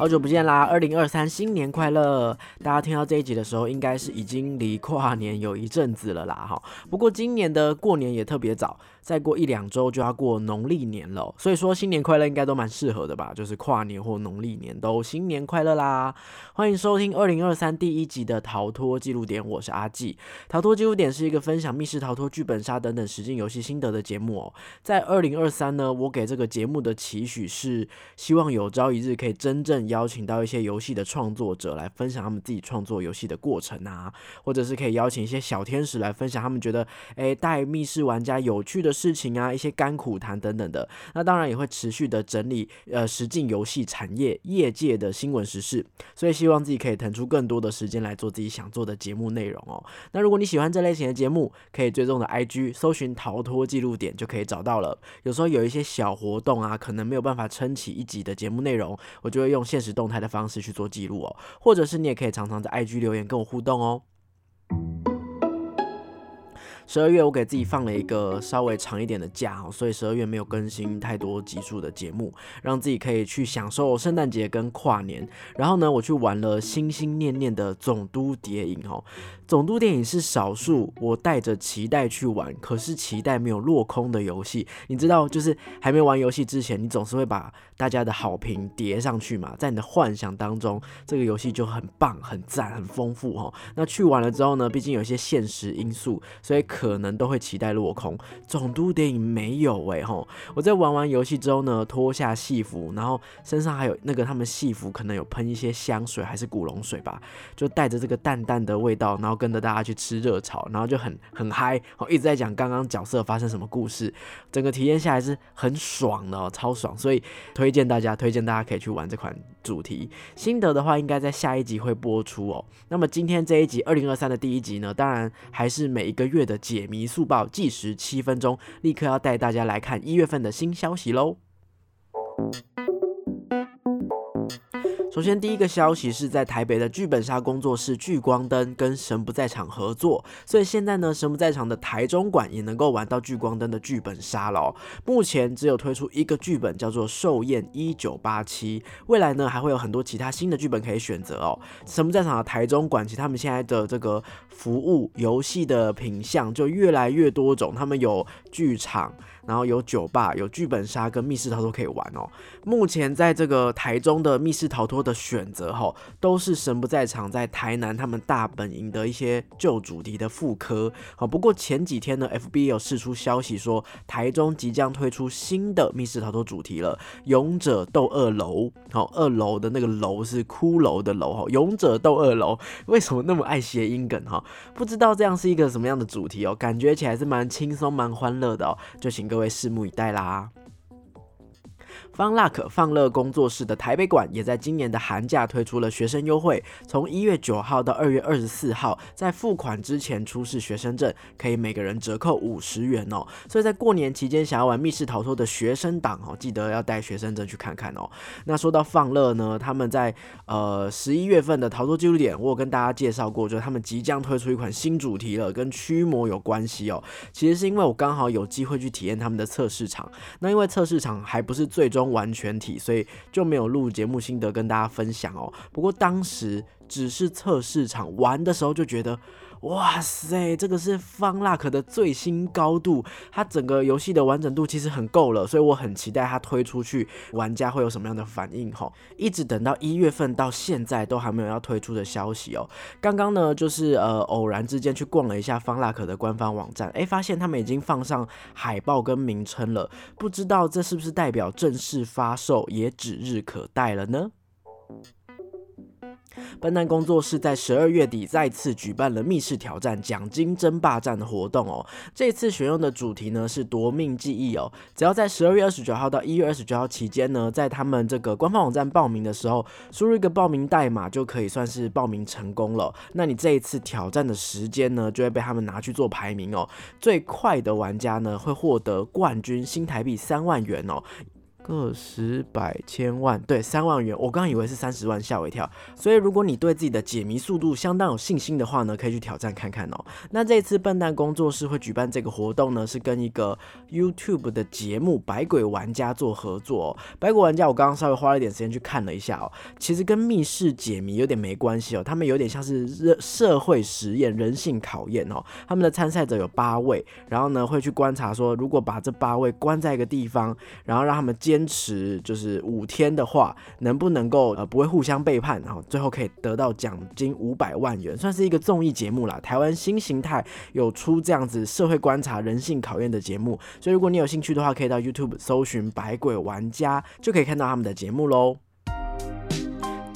好久不见啦！二零二三新年快乐！大家听到这一集的时候，应该是已经离跨年有一阵子了啦，哈。不过今年的过年也特别早。再过一两周就要过农历年了，所以说新年快乐应该都蛮适合的吧？就是跨年或农历年都新年快乐啦！欢迎收听二零二三第一集的逃脱记录点，我是阿纪。逃脱记录点是一个分享密室逃脱、剧本杀等等实境游戏心得的节目哦。在二零二三呢，我给这个节目的期许是，希望有朝一日可以真正邀请到一些游戏的创作者来分享他们自己创作游戏的过程啊，或者是可以邀请一些小天使来分享他们觉得诶带密室玩家有趣的。事情啊，一些甘苦谈等等的，那当然也会持续的整理呃实境游戏产业业界的新闻时事，所以希望自己可以腾出更多的时间来做自己想做的节目内容哦。那如果你喜欢这类型的节目，可以追踪的 IG 搜寻逃脱记录点就可以找到了。有时候有一些小活动啊，可能没有办法撑起一集的节目内容，我就会用现实动态的方式去做记录哦，或者是你也可以常常在 IG 留言跟我互动哦。十二月我给自己放了一个稍微长一点的假，所以十二月没有更新太多集数的节目，让自己可以去享受圣诞节跟跨年。然后呢，我去玩了心心念念的总督谍影哦。总督电影是少数我带着期待去玩，可是期待没有落空的游戏。你知道，就是还没玩游戏之前，你总是会把大家的好评叠上去嘛，在你的幻想当中，这个游戏就很棒、很赞、很丰富哈。那去玩了之后呢，毕竟有一些现实因素，所以可能都会期待落空。总督电影没有哎吼，我在玩完游戏之后呢，脱下戏服，然后身上还有那个他们戏服可能有喷一些香水还是古龙水吧，就带着这个淡淡的味道，然后。跟着大家去吃热炒，然后就很很嗨，哦，一直在讲刚刚角色发生什么故事，整个体验下来是很爽的哦，超爽，所以推荐大家，推荐大家可以去玩这款主题。心得的话，应该在下一集会播出哦。那么今天这一集二零二三的第一集呢，当然还是每一个月的解谜速报，计时七分钟，立刻要带大家来看一月份的新消息喽。首先，第一个消息是在台北的剧本杀工作室聚光灯跟神不在场合作，所以现在呢，神不在场的台中馆也能够玩到聚光灯的剧本杀了。目前只有推出一个剧本，叫做《寿宴一九八七》，未来呢还会有很多其他新的剧本可以选择哦。神不在场的台中馆，其实他们现在的这个服务游戏的品相就越来越多种，他们有剧场。然后有酒吧，有剧本杀跟密室逃脱可以玩哦。目前在这个台中的密室逃脱的选择哈，都是神不在场在台南他们大本营的一些旧主题的复刻。好，不过前几天呢，FB 有释出消息说，台中即将推出新的密室逃脱主题了，《勇者斗二楼》。好，二楼的那个楼是骷髅的楼哈，《勇者斗二楼》为什么那么爱谐音梗哈？不知道这样是一个什么样的主题哦，感觉起来是蛮轻松蛮欢乐的哦，就请各。位拭目以待啦。方 luck 放乐工作室的台北馆也在今年的寒假推出了学生优惠，从一月九号到二月二十四号，在付款之前出示学生证，可以每个人折扣五十元哦。所以在过年期间想要玩密室逃脱的学生党哦，记得要带学生证去看看哦。那说到放乐呢，他们在呃十一月份的逃脱记录点，我有跟大家介绍过，就是他们即将推出一款新主题了，跟驱魔有关系哦。其实是因为我刚好有机会去体验他们的测试场，那因为测试场还不是最中。完全体，所以就没有录节目心得跟大家分享哦。不过当时只是测试场玩的时候就觉得。哇塞，这个是方 luck 的最新高度，它整个游戏的完整度其实很够了，所以我很期待它推出去，玩家会有什么样的反应吼。一直等到一月份到现在都还没有要推出的消息哦。刚刚呢，就是呃偶然之间去逛了一下方 luck 的官方网站，哎，发现他们已经放上海报跟名称了，不知道这是不是代表正式发售也指日可待了呢？笨蛋工作室在十二月底再次举办了密室挑战奖金争霸战的活动哦。这次选用的主题呢是夺命记忆哦。只要在十二月二十九号到一月二十九号期间呢，在他们这个官方网站报名的时候，输入一个报名代码就可以算是报名成功了。那你这一次挑战的时间呢，就会被他们拿去做排名哦。最快的玩家呢，会获得冠军新台币三万元哦。个十百千万，对，三万元。我刚以为是三十万，吓我一跳。所以如果你对自己的解谜速度相当有信心的话呢，可以去挑战看看哦。那这次笨蛋工作室会举办这个活动呢，是跟一个 YouTube 的节目《百鬼玩家》做合作。百鬼玩家，我刚刚稍微花了一点时间去看了一下哦，其实跟密室解谜有点没关系哦，他们有点像是社社会实验、人性考验哦。他们的参赛者有八位，然后呢会去观察说，如果把这八位关在一个地方，然后让他们坚持就是五天的话，能不能够呃不会互相背叛，然后最后可以得到奖金五百万元，算是一个综艺节目啦。台湾新形态有出这样子社会观察、人性考验的节目，所以如果你有兴趣的话，可以到 YouTube 搜寻“百鬼玩家”，就可以看到他们的节目喽。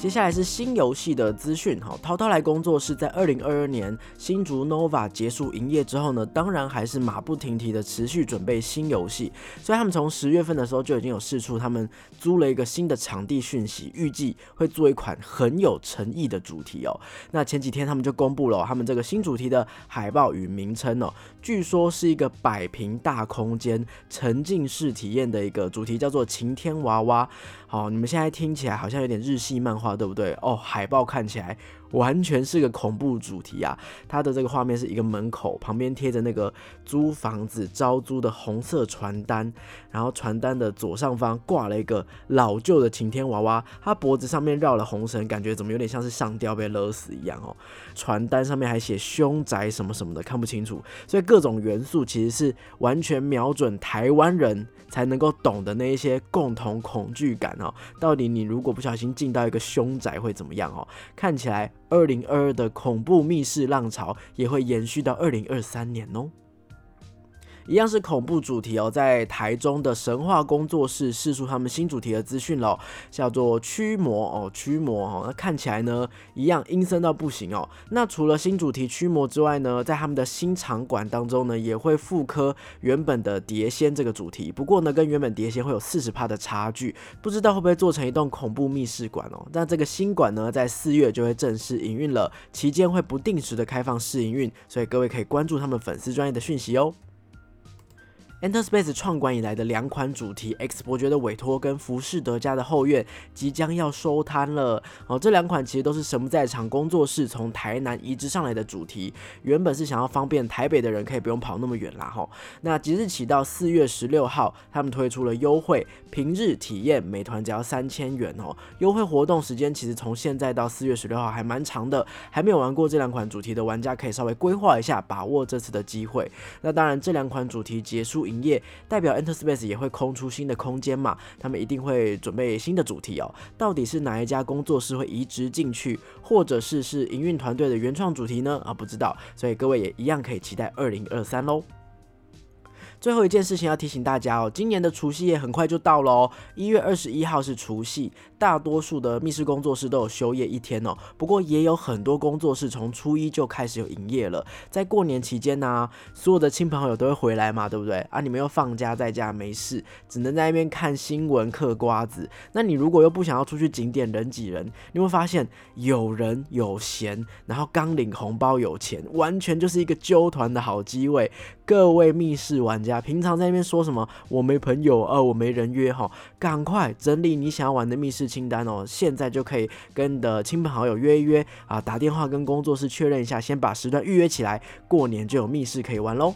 接下来是新游戏的资讯哈，淘淘来工作室在二零二二年新竹 Nova 结束营业之后呢，当然还是马不停蹄的持续准备新游戏，所以他们从十月份的时候就已经有试出他们租了一个新的场地讯息，预计会做一款很有诚意的主题哦。那前几天他们就公布了他们这个新主题的海报与名称哦，据说是一个百平大空间沉浸式体验的一个主题，叫做晴天娃娃。好，你们现在听起来好像有点日系漫画，对不对？哦，海报看起来。完全是个恐怖主题啊！它的这个画面是一个门口旁边贴着那个租房子招租的红色传单，然后传单的左上方挂了一个老旧的晴天娃娃，它脖子上面绕了红绳，感觉怎么有点像是上吊被勒死一样哦。传单上面还写凶宅什么什么的，看不清楚，所以各种元素其实是完全瞄准台湾人才能够懂的那一些共同恐惧感哦。到底你如果不小心进到一个凶宅会怎么样哦？看起来。二零二二的恐怖密室浪潮也会延续到二零二三年哦。一样是恐怖主题哦，在台中的神话工作室试出他们新主题的资讯喽，叫做驱魔哦，驱魔哦，那看起来呢一样阴森到不行哦。那除了新主题驱魔之外呢，在他们的新场馆当中呢，也会复刻原本的碟仙这个主题，不过呢，跟原本碟仙会有四十帕的差距，不知道会不会做成一栋恐怖密室馆哦。那这个新馆呢，在四月就会正式营运了，期间会不定时的开放试营运，所以各位可以关注他们粉丝专业的讯息哦。Enter Space 创馆以来的两款主题《X 伯爵的委托》跟《浮士德家的后院》即将要收摊了。哦，这两款其实都是神不在场工作室从台南移植上来的主题，原本是想要方便台北的人可以不用跑那么远啦。哈，那即日起到四月十六号，他们推出了优惠，平日体验美团只要三千元哦。优惠活动时间其实从现在到四月十六号还蛮长的，还没有玩过这两款主题的玩家可以稍微规划一下，把握这次的机会。那当然，这两款主题结束。营业代表 Enter Space 也会空出新的空间嘛？他们一定会准备新的主题哦。到底是哪一家工作室会移植进去，或者是是营运团队的原创主题呢？啊，不知道，所以各位也一样可以期待二零二三喽。最后一件事情要提醒大家哦，今年的除夕夜很快就到了哦，一月二十一号是除夕，大多数的密室工作室都有休业一天哦。不过也有很多工作室从初一就开始有营业了，在过年期间呢，所有的亲朋好友都会回来嘛，对不对？啊，你们又放假在家没事，只能在那边看新闻嗑瓜子。那你如果又不想要出去景点人挤人，你会发现有人有闲，然后刚领红包有钱，完全就是一个揪团的好机会。各位密室玩家。平常在那边说什么我没朋友呃我没人约哈，赶快整理你想要玩的密室清单哦，现在就可以跟你的亲朋好友约一约啊，打电话跟工作室确认一下，先把时段预约起来，过年就有密室可以玩喽。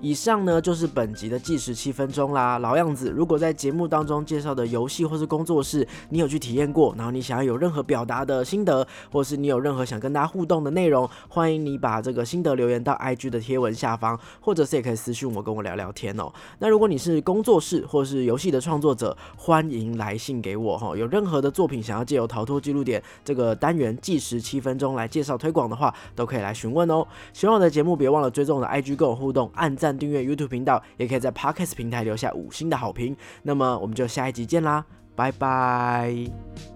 以上呢就是本集的计时七分钟啦，老样子，如果在节目当中介绍的游戏或是工作室，你有去体验过，然后你想要有任何表达的心得，或是你有任何想跟大家互动的内容，欢迎你把这个心得留言到 IG 的贴文下方，或者是也可以私信我跟我聊聊天哦。那如果你是工作室或是游戏的创作者，欢迎来信给我哈，有任何的作品想要借由逃脱记录点这个单元计时七分钟来介绍推广的话，都可以来询问哦。喜欢我的节目，别忘了追踪我的 IG 跟我互动，按赞但。订阅 YouTube 频道，也可以在 Podcast 平台留下五星的好评。那么我们就下一集见啦，拜拜。